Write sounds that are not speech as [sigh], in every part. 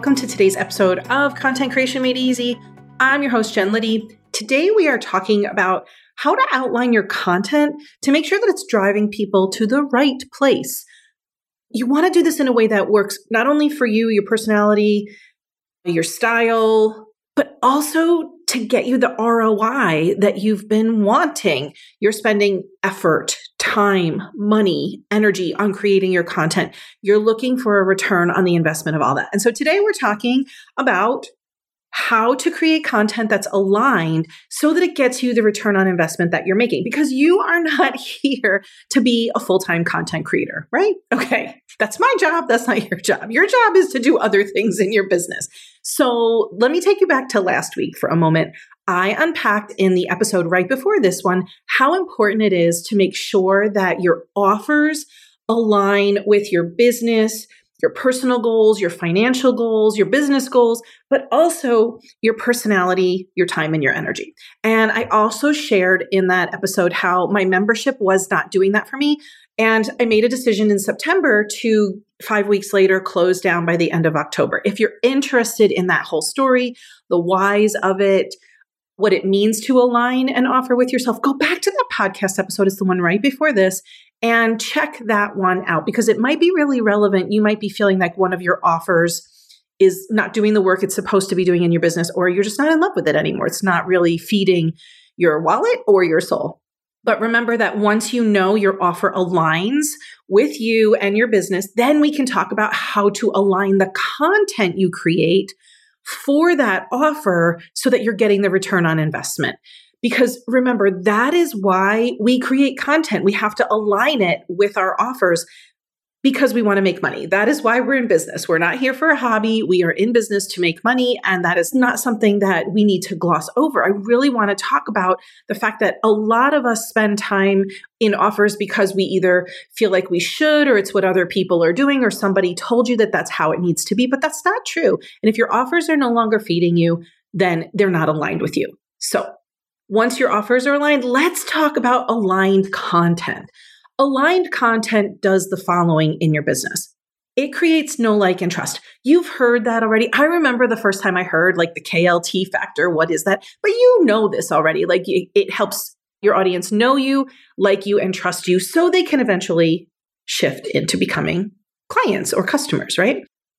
welcome to today's episode of Content Creation Made Easy. I'm your host, Jen Liddy. Today, we are talking about how to outline your content to make sure that it's driving people to the right place. You want to do this in a way that works not only for you, your personality, your style, but also to get you the ROI that you've been wanting. You're spending effort, time, money, energy on creating your content. You're looking for a return on the investment of all that. And so today we're talking about how to create content that's aligned so that it gets you the return on investment that you're making because you are not [laughs] here to be a full-time content creator, right? Okay. That's my job, that's not your job. Your job is to do other things in your business. So, let me take you back to last week for a moment. I unpacked in the episode right before this one how important it is to make sure that your offers align with your business, your personal goals, your financial goals, your business goals, but also your personality, your time, and your energy. And I also shared in that episode how my membership was not doing that for me. And I made a decision in September to five weeks later close down by the end of October. If you're interested in that whole story, the whys of it, what it means to align and offer with yourself, go back to that podcast episode. It's the one right before this and check that one out because it might be really relevant. You might be feeling like one of your offers is not doing the work it's supposed to be doing in your business, or you're just not in love with it anymore. It's not really feeding your wallet or your soul. But remember that once you know your offer aligns with you and your business, then we can talk about how to align the content you create for that offer so that you're getting the return on investment. Because remember, that is why we create content. We have to align it with our offers because we want to make money. That is why we're in business. We're not here for a hobby. We are in business to make money. And that is not something that we need to gloss over. I really want to talk about the fact that a lot of us spend time in offers because we either feel like we should, or it's what other people are doing, or somebody told you that that's how it needs to be. But that's not true. And if your offers are no longer feeding you, then they're not aligned with you. So once your offers are aligned, let's talk about aligned content. Aligned content does the following in your business. It creates know like and trust. You've heard that already. I remember the first time I heard like the KLT factor. What is that? But you know this already. Like it helps your audience know you, like you, and trust you so they can eventually shift into becoming clients or customers, right?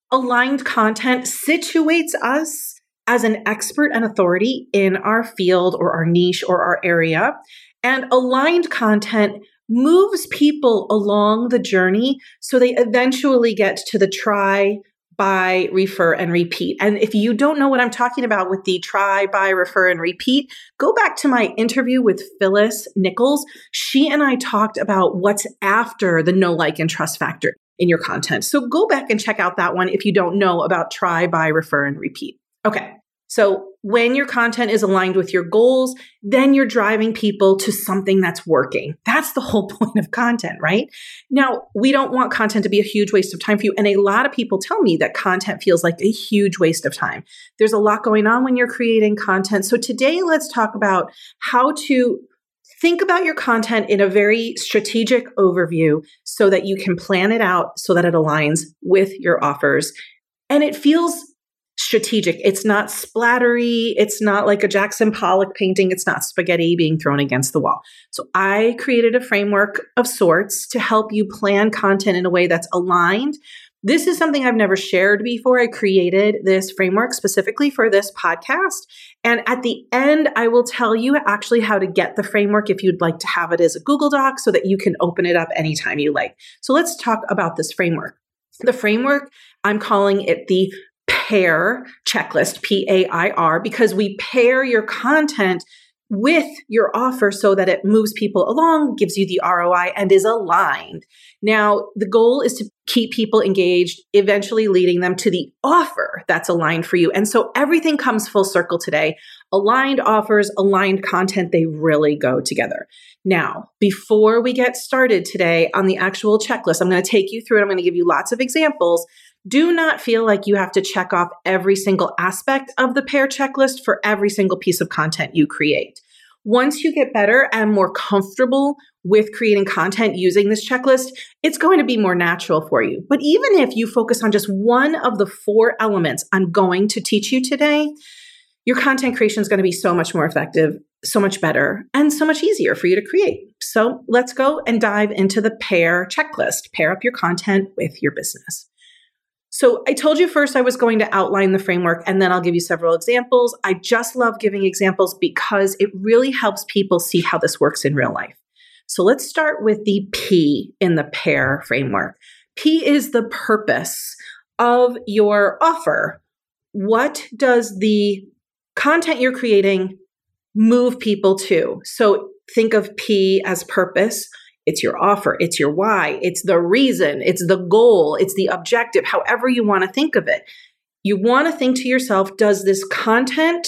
Aligned content situates us as an expert and authority in our field or our niche or our area. And aligned content moves people along the journey so they eventually get to the try, buy, refer, and repeat. And if you don't know what I'm talking about with the try, buy, refer, and repeat, go back to my interview with Phyllis Nichols. She and I talked about what's after the know like, and trust factor in your content. So go back and check out that one if you don't know about try, buy, refer, and repeat. Okay. So when your content is aligned with your goals, then you're driving people to something that's working. That's the whole [laughs] point of content, right? Now, we don't want content to be a huge waste of time for you. And a lot of people tell me that content feels like a huge waste of time. There's a lot going on when you're creating content. So today, let's talk about how to think about your content in a very strategic overview so that you can plan it out so that it aligns with your offers. And it feels strategic. It's not splattery. It's not like a Jackson Pollock painting. It's not spaghetti being thrown against the wall. So I created a framework of sorts to help you plan content in a way that's aligned. This is something I've never shared before. I created this framework specifically for this podcast. And at the end, I will tell you actually how to get the framework if you'd like to have it as a Google Doc so that you can open it up anytime you like. So let's talk about this framework. The framework, I'm calling it the pair checklist, P A I R, because we pair your content with your offer so that it moves people along, gives you the ROI, and is aligned. Now, the goal is to keep people engaged, eventually leading them to the offer that's aligned for you. And so everything comes full circle today. Aligned offers, aligned content, they really go together. Now, before we get started today on the actual checklist, I'm going to take you through it. I'm going to give you lots of examples do not feel like you have to check off every single aspect of the pair checklist for every single piece of content you create. Once you get better and more comfortable with creating content using this checklist, it's going to be more natural for you. But even if you focus on just one of the four elements I'm going to teach you today, your content creation is going to be so much more effective, so much better, and so much easier for you to create. So let's go and dive into the pair checklist. Pair up your content with your business. So I told you first I was going to outline the framework and then I'll give you several examples. I just love giving examples because it really helps people see how this works in real life. So let's start with the P in the pair framework. P is the purpose of your offer. What does the content you're creating move people to? So think of P as purpose. It's your offer, it's your why, it's the reason, it's the goal, it's the objective, however you want to think of it. You want to think to yourself, does this content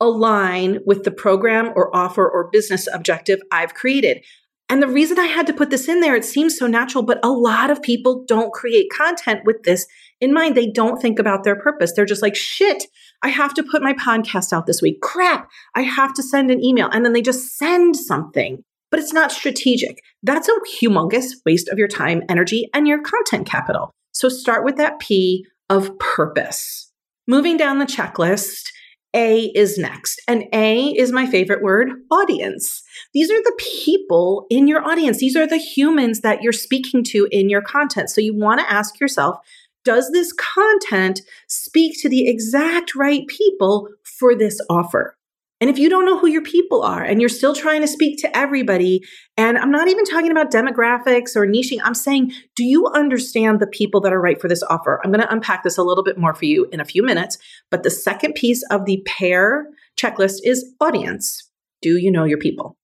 align with the program or offer or business objective I've created? And the reason I had to put this in there, it seems so natural, but a lot of people don't create content with this in mind. They don't think about their purpose. They're just like, shit, I have to put my podcast out this week. Crap, I have to send an email. And then they just send something, but it's not strategic. That's a humongous waste of your time, energy, and your content capital. So start with that P of purpose. Moving down the checklist, a is next. And A is my favorite word audience. These are the people in your audience. These are the humans that you're speaking to in your content. So you want to ask yourself, does this content speak to the exact right people for this offer? And if you don't know who your people are and you're still trying to speak to everybody, and I'm not even talking about demographics or niching, I'm saying, do you understand the people that are right for this offer? I'm going to unpack this a little bit more for you in a few minutes. But the second piece of the pair checklist is audience. Do you know your people?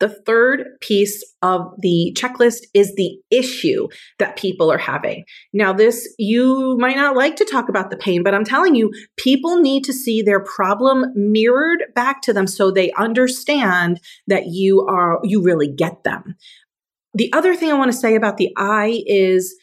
The third piece of the checklist is the issue that people are having. Now, this, you might not like to talk about the pain, but I'm telling you, people need to see their problem mirrored back to them so they understand that you are, you really get them. The other thing I want to say about the I is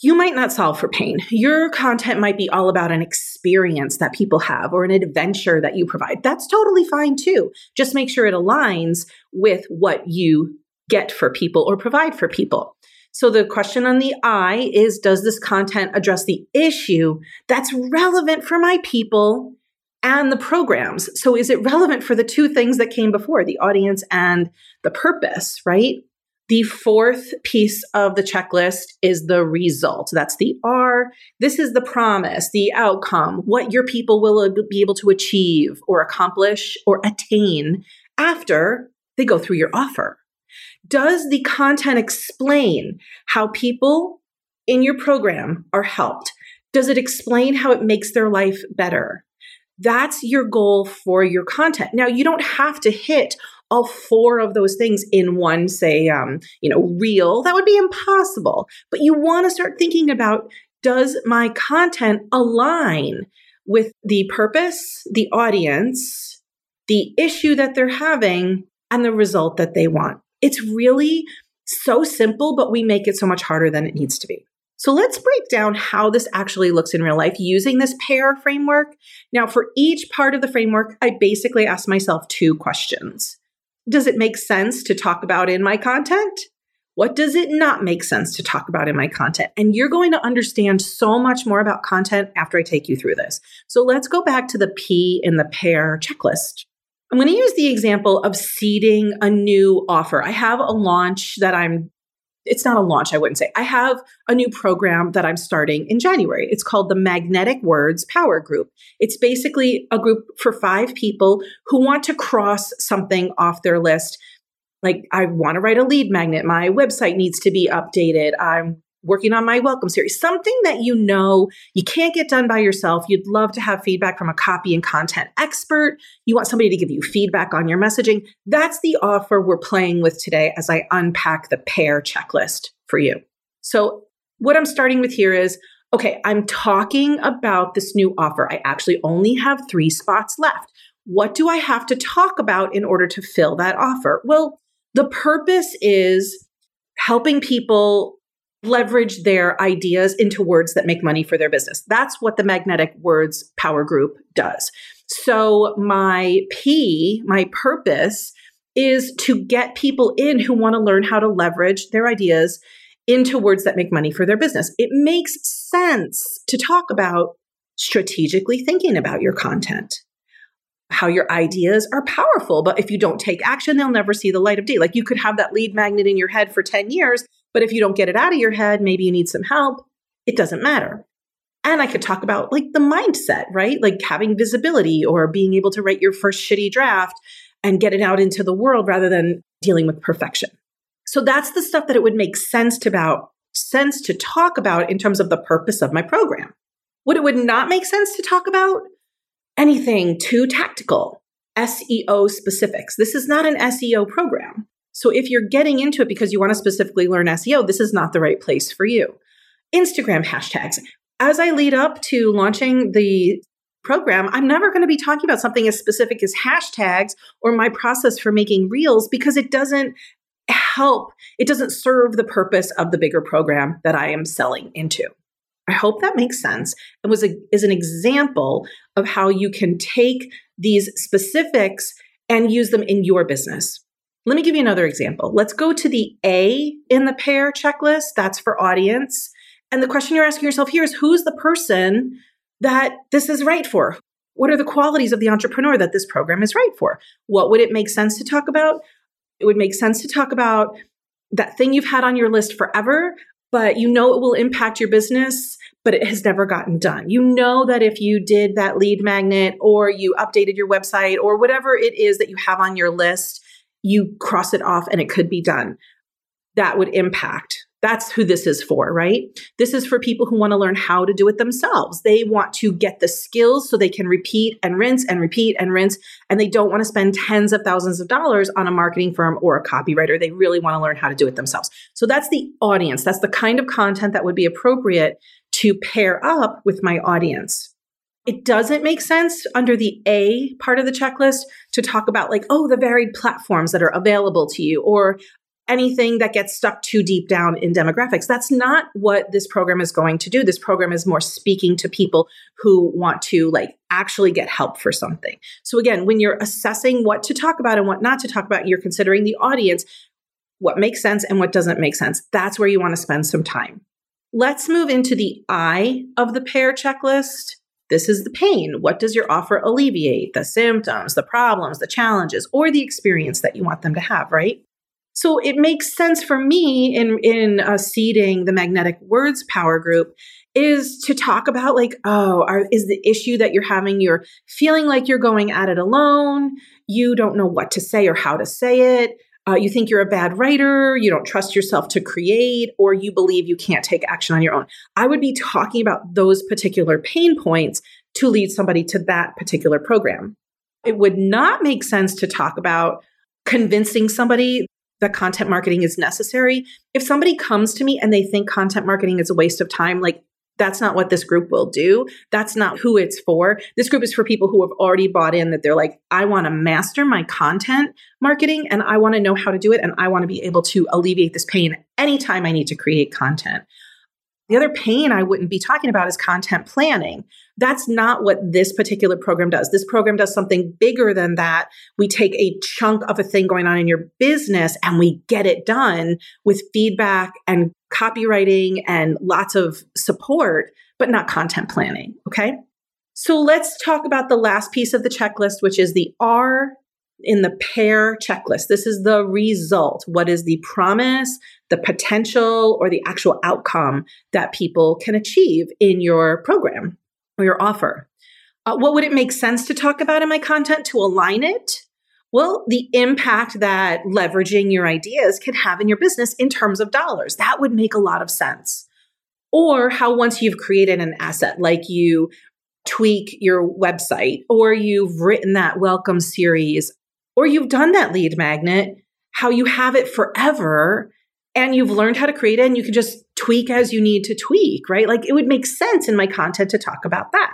you might not solve for pain. Your content might be all about an experience that people have or an adventure that you provide. That's totally fine too. Just make sure it aligns with what you get for people or provide for people. So the question on the I is Does this content address the issue that's relevant for my people and the programs? So is it relevant for the two things that came before, the audience and the purpose, right? The fourth piece of the checklist is the result. That's the R. This is the promise, the outcome, what your people will be able to achieve or accomplish or attain after they go through your offer. Does the content explain how people in your program are helped? Does it explain how it makes their life better? That's your goal for your content. Now, you don't have to hit all four of those things in one, say, um, you know, reel. That would be impossible. But you want to start thinking about does my content align with the purpose, the audience, the issue that they're having, and the result that they want? It's really so simple, but we make it so much harder than it needs to be. So let's break down how this actually looks in real life using this pair framework. Now, for each part of the framework, I basically ask myself two questions does it make sense to talk about in my content? What does it not make sense to talk about in my content? And you're going to understand so much more about content after I take you through this. So let's go back to the P in the pair checklist. I'm going to use the example of seeding a new offer. I have a launch that I'm it's not a launch, I wouldn't say. I have a new program that I'm starting in January. It's called the Magnetic Words Power Group. It's basically a group for five people who want to cross something off their list. Like, I want to write a lead magnet. My website needs to be updated. I'm working on my welcome series, something that you know you can't get done by yourself. You'd love to have feedback from a copy and content expert. You want somebody to give you feedback on your messaging. That's the offer we're playing with today as I unpack the pair checklist for you. So, what I'm starting with here is okay, I'm talking about this new offer. I actually only have three spots left. What do I have to talk about in order to fill that offer? Well, the purpose is helping people leverage their ideas into words that make money for their business. That's what the Magnetic Words Power Group does. So my P, my purpose is to get people in who want to learn how to leverage their ideas into words that make money for their business. It makes sense to talk about strategically thinking about your content, how your ideas are powerful, but if you don't take action, they'll never see the light of day. Like you could have that lead magnet in your head for 10 years, but if you don't get it out of your head, maybe you need some help, it doesn't matter. And I could talk about like the mindset, right? Like having visibility or being able to write your first shitty draft and get it out into the world rather than dealing with perfection. So that's the stuff that it would make sense to about sense to talk about in terms of the purpose of my program. What it would not make sense to talk about anything too tactical, SEO specifics. This is not an SEO program. So if you're getting into it because you want to specifically learn SEO, this is not the right place for you. Instagram hashtags. As I lead up to launching the program, I'm never going to be talking about something as specific as hashtags or my process for making reels because it doesn't help, it doesn't serve the purpose of the bigger program that I am selling into. I hope that makes sense and was a, is an example of how you can take these specifics and use them in your business. Let me give you another example. Let's go to the A in the pair checklist. That's for audience. And the question you're asking yourself here is who's the person that this is right for? What are the qualities of the entrepreneur that this program is right for? What would it make sense to talk about? It would make sense to talk about that thing you've had on your list forever, but you know it will impact your business, but it has never gotten done. You know that if you did that lead magnet or you updated your website or whatever it is that you have on your list, you cross it off and it could be done. That would impact that's who this is for, right? This is for people who want to learn how to do it themselves. They want to get the skills so they can repeat and rinse and repeat and rinse. And they don't want to spend tens of thousands of dollars on a marketing firm or a copywriter. They really want to learn how to do it themselves. So that's the audience. That's the kind of content that would be appropriate to pair up with my audience. It doesn't make sense under the A part of the checklist to talk about, like, oh, the varied platforms that are available to you, or anything that gets stuck too deep down in demographics. That's not what this program is going to do. This program is more speaking to people who want to like actually get help for something. So again, when you're assessing what to talk about and what not to talk about, you're considering the audience, what makes sense and what doesn't make sense. That's where you want to spend some time. Let's move into the I of the pair checklist. This is the pain. What does your offer alleviate? The symptoms, the problems, the challenges, or the experience that you want them to have, right? So it makes sense for me in in uh, seeding the magnetic words power group is to talk about like oh are, is the issue that you're having you're feeling like you're going at it alone you don't know what to say or how to say it uh, you think you're a bad writer you don't trust yourself to create or you believe you can't take action on your own i would be talking about those particular pain points to lead somebody to that particular program it would not make sense to talk about convincing somebody that content marketing is necessary. If somebody comes to me and they think content marketing is a waste of time, like that's not what this group will do. That's not who it's for. This group is for people who have already bought in that they're like, I want to master my content marketing and I want to know how to do it. And I want to be able to alleviate this pain anytime I need to create content. The other pain I wouldn't be talking about is content planning. That's not what this particular program does. This program does something bigger than that. We take a chunk of a thing going on in your business and we get it done with feedback and copywriting and lots of support, but not content planning. Okay. So let's talk about the last piece of the checklist, which is the R in the pair checklist. This is the result. What is the promise, the potential, or the actual outcome that people can achieve in your program or your offer? Uh, what would it make sense to talk about in my content to align it? Well, the impact that leveraging your ideas can have in your business in terms of dollars. That would make a lot of sense. Or how once you've created an asset, like you tweak your website or you've written that welcome series or you've done that lead magnet, how you have it forever and you've learned how to create it and you can just tweak as you need to tweak, right? Like it would make sense in my content to talk about that.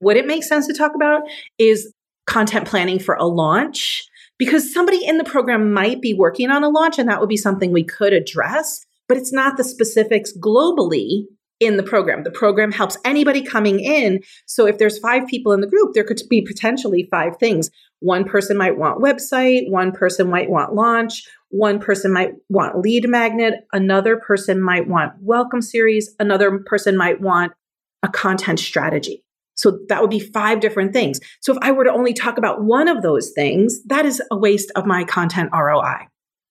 What it makes sense to talk about is content planning for a launch because somebody in the program might be working on a launch and that would be something we could address, but it's not the specifics globally in the program. The program helps anybody coming in. So if there's five people in the group, there could be potentially five things. One person might want website, one person might want launch, one person might want lead magnet, another person might want welcome series, another person might want a content strategy. So that would be five different things. So if I were to only talk about one of those things, that is a waste of my content ROI.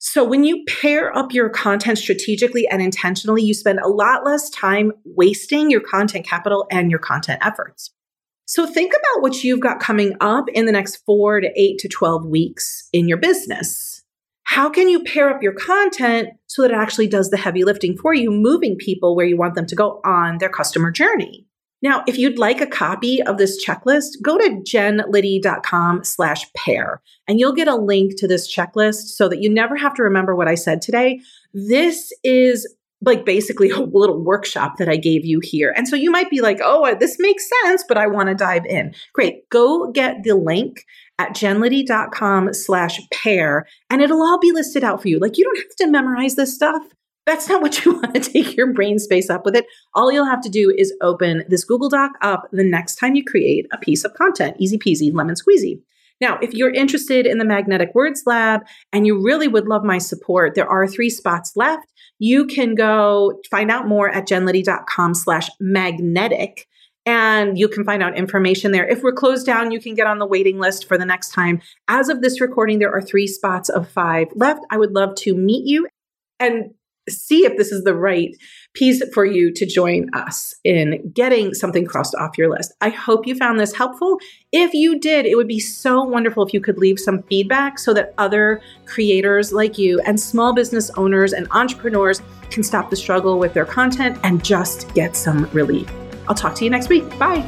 So when you pair up your content strategically and intentionally, you spend a lot less time wasting your content capital and your content efforts. So think about what you've got coming up in the next four to eight to 12 weeks in your business. How can you pair up your content so that it actually does the heavy lifting for you, moving people where you want them to go on their customer journey? Now, if you'd like a copy of this checklist, go to jenliddy.com slash pair and you'll get a link to this checklist so that you never have to remember what I said today. This is like basically [laughs] a little workshop that I gave you here. And so you might be like, oh, this makes sense, but I want to dive in. Great. Go get the link at jenliddy.com slash pair and it'll all be listed out for you. Like you don't have to memorize this stuff. That's not what you [laughs] want to take your brain space up with it. All you'll have to do is open this Google Doc up the next time you create a piece of content. Easy peasy, lemon squeezy. Now, if you're interested in the Magnetic Words Lab and you really would love my support, there are three spots left. You can go find out more at jenliddy.com slash magnetic and you can find out information there. If we're closed down, you can get on the waiting list for the next time. As of this recording, there are three spots of five left. I would love to meet you and see if this is the right piece for you to join us in getting something crossed off your list. I hope you found this helpful. If you did, it would be so wonderful if you could leave some feedback so that other creators like you and small business owners and entrepreneurs can stop the struggle with their content and just get some relief. I'll talk to you next week. Bye.